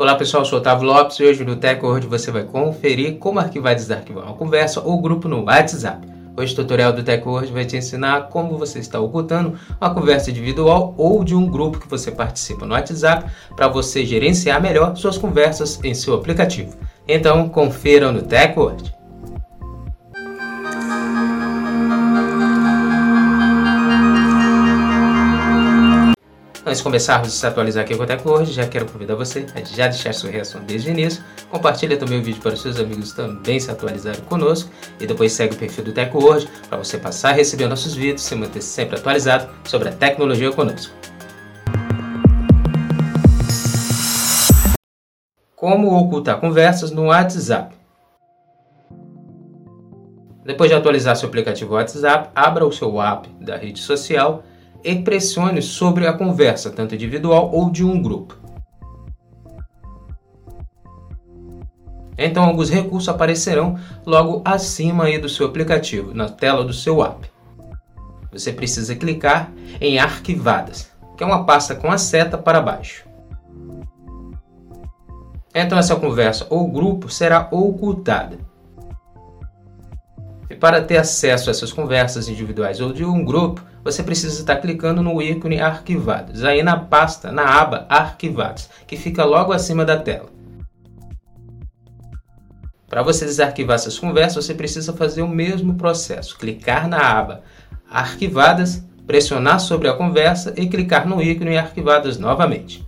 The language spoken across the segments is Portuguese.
Olá pessoal, eu sou o Otávio Lopes e hoje no TechWord você vai conferir como arquivar e desarquivar uma conversa ou grupo no WhatsApp. Hoje o tutorial do TechWord vai te ensinar como você está ocultando uma conversa individual ou de um grupo que você participa no WhatsApp para você gerenciar melhor suas conversas em seu aplicativo. Então confira no TechWord. Antes de começarmos a se atualizar aqui com o Teco hoje, já quero convidar você a já deixar sua reação desde o início, compartilha também o vídeo para os seus amigos também se atualizarem conosco e depois segue o perfil do Teco hoje para você passar a receber nossos vídeos e se manter sempre atualizado sobre a tecnologia conosco. Como ocultar conversas no WhatsApp? Depois de atualizar seu aplicativo WhatsApp, abra o seu app da rede social e pressione sobre a conversa, tanto individual ou de um grupo. Então alguns recursos aparecerão logo acima aí do seu aplicativo, na tela do seu app. Você precisa clicar em Arquivadas, que é uma pasta com a seta para baixo. Então essa conversa ou grupo será ocultada. E para ter acesso a essas conversas individuais ou de um grupo, você precisa estar clicando no ícone Arquivados, aí na pasta, na aba Arquivados, que fica logo acima da tela. Para você desarquivar essas conversas, você precisa fazer o mesmo processo: clicar na aba Arquivadas, pressionar sobre a conversa e clicar no ícone Arquivadas novamente.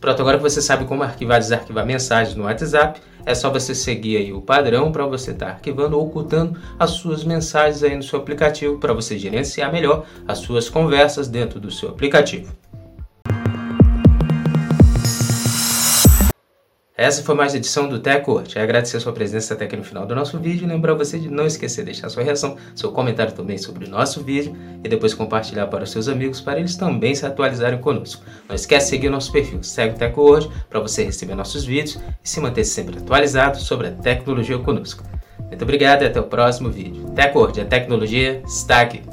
Pronto, agora que você sabe como arquivar e desarquivar mensagens no WhatsApp, é só você seguir aí o padrão para você estar tá arquivando ou ocultando as suas mensagens aí no seu aplicativo para você gerenciar melhor as suas conversas dentro do seu aplicativo. Essa foi mais uma edição do TechWord. Agradecer a sua presença até aqui no final do nosso vídeo lembrar você de não esquecer de deixar sua reação, seu comentário também sobre o nosso vídeo e depois compartilhar para os seus amigos para eles também se atualizarem conosco. Não esquece de seguir nosso perfil, segue o TechWord para você receber nossos vídeos e se manter sempre atualizado sobre a tecnologia conosco. Muito obrigado e até o próximo vídeo. TechWord, a tecnologia está aqui.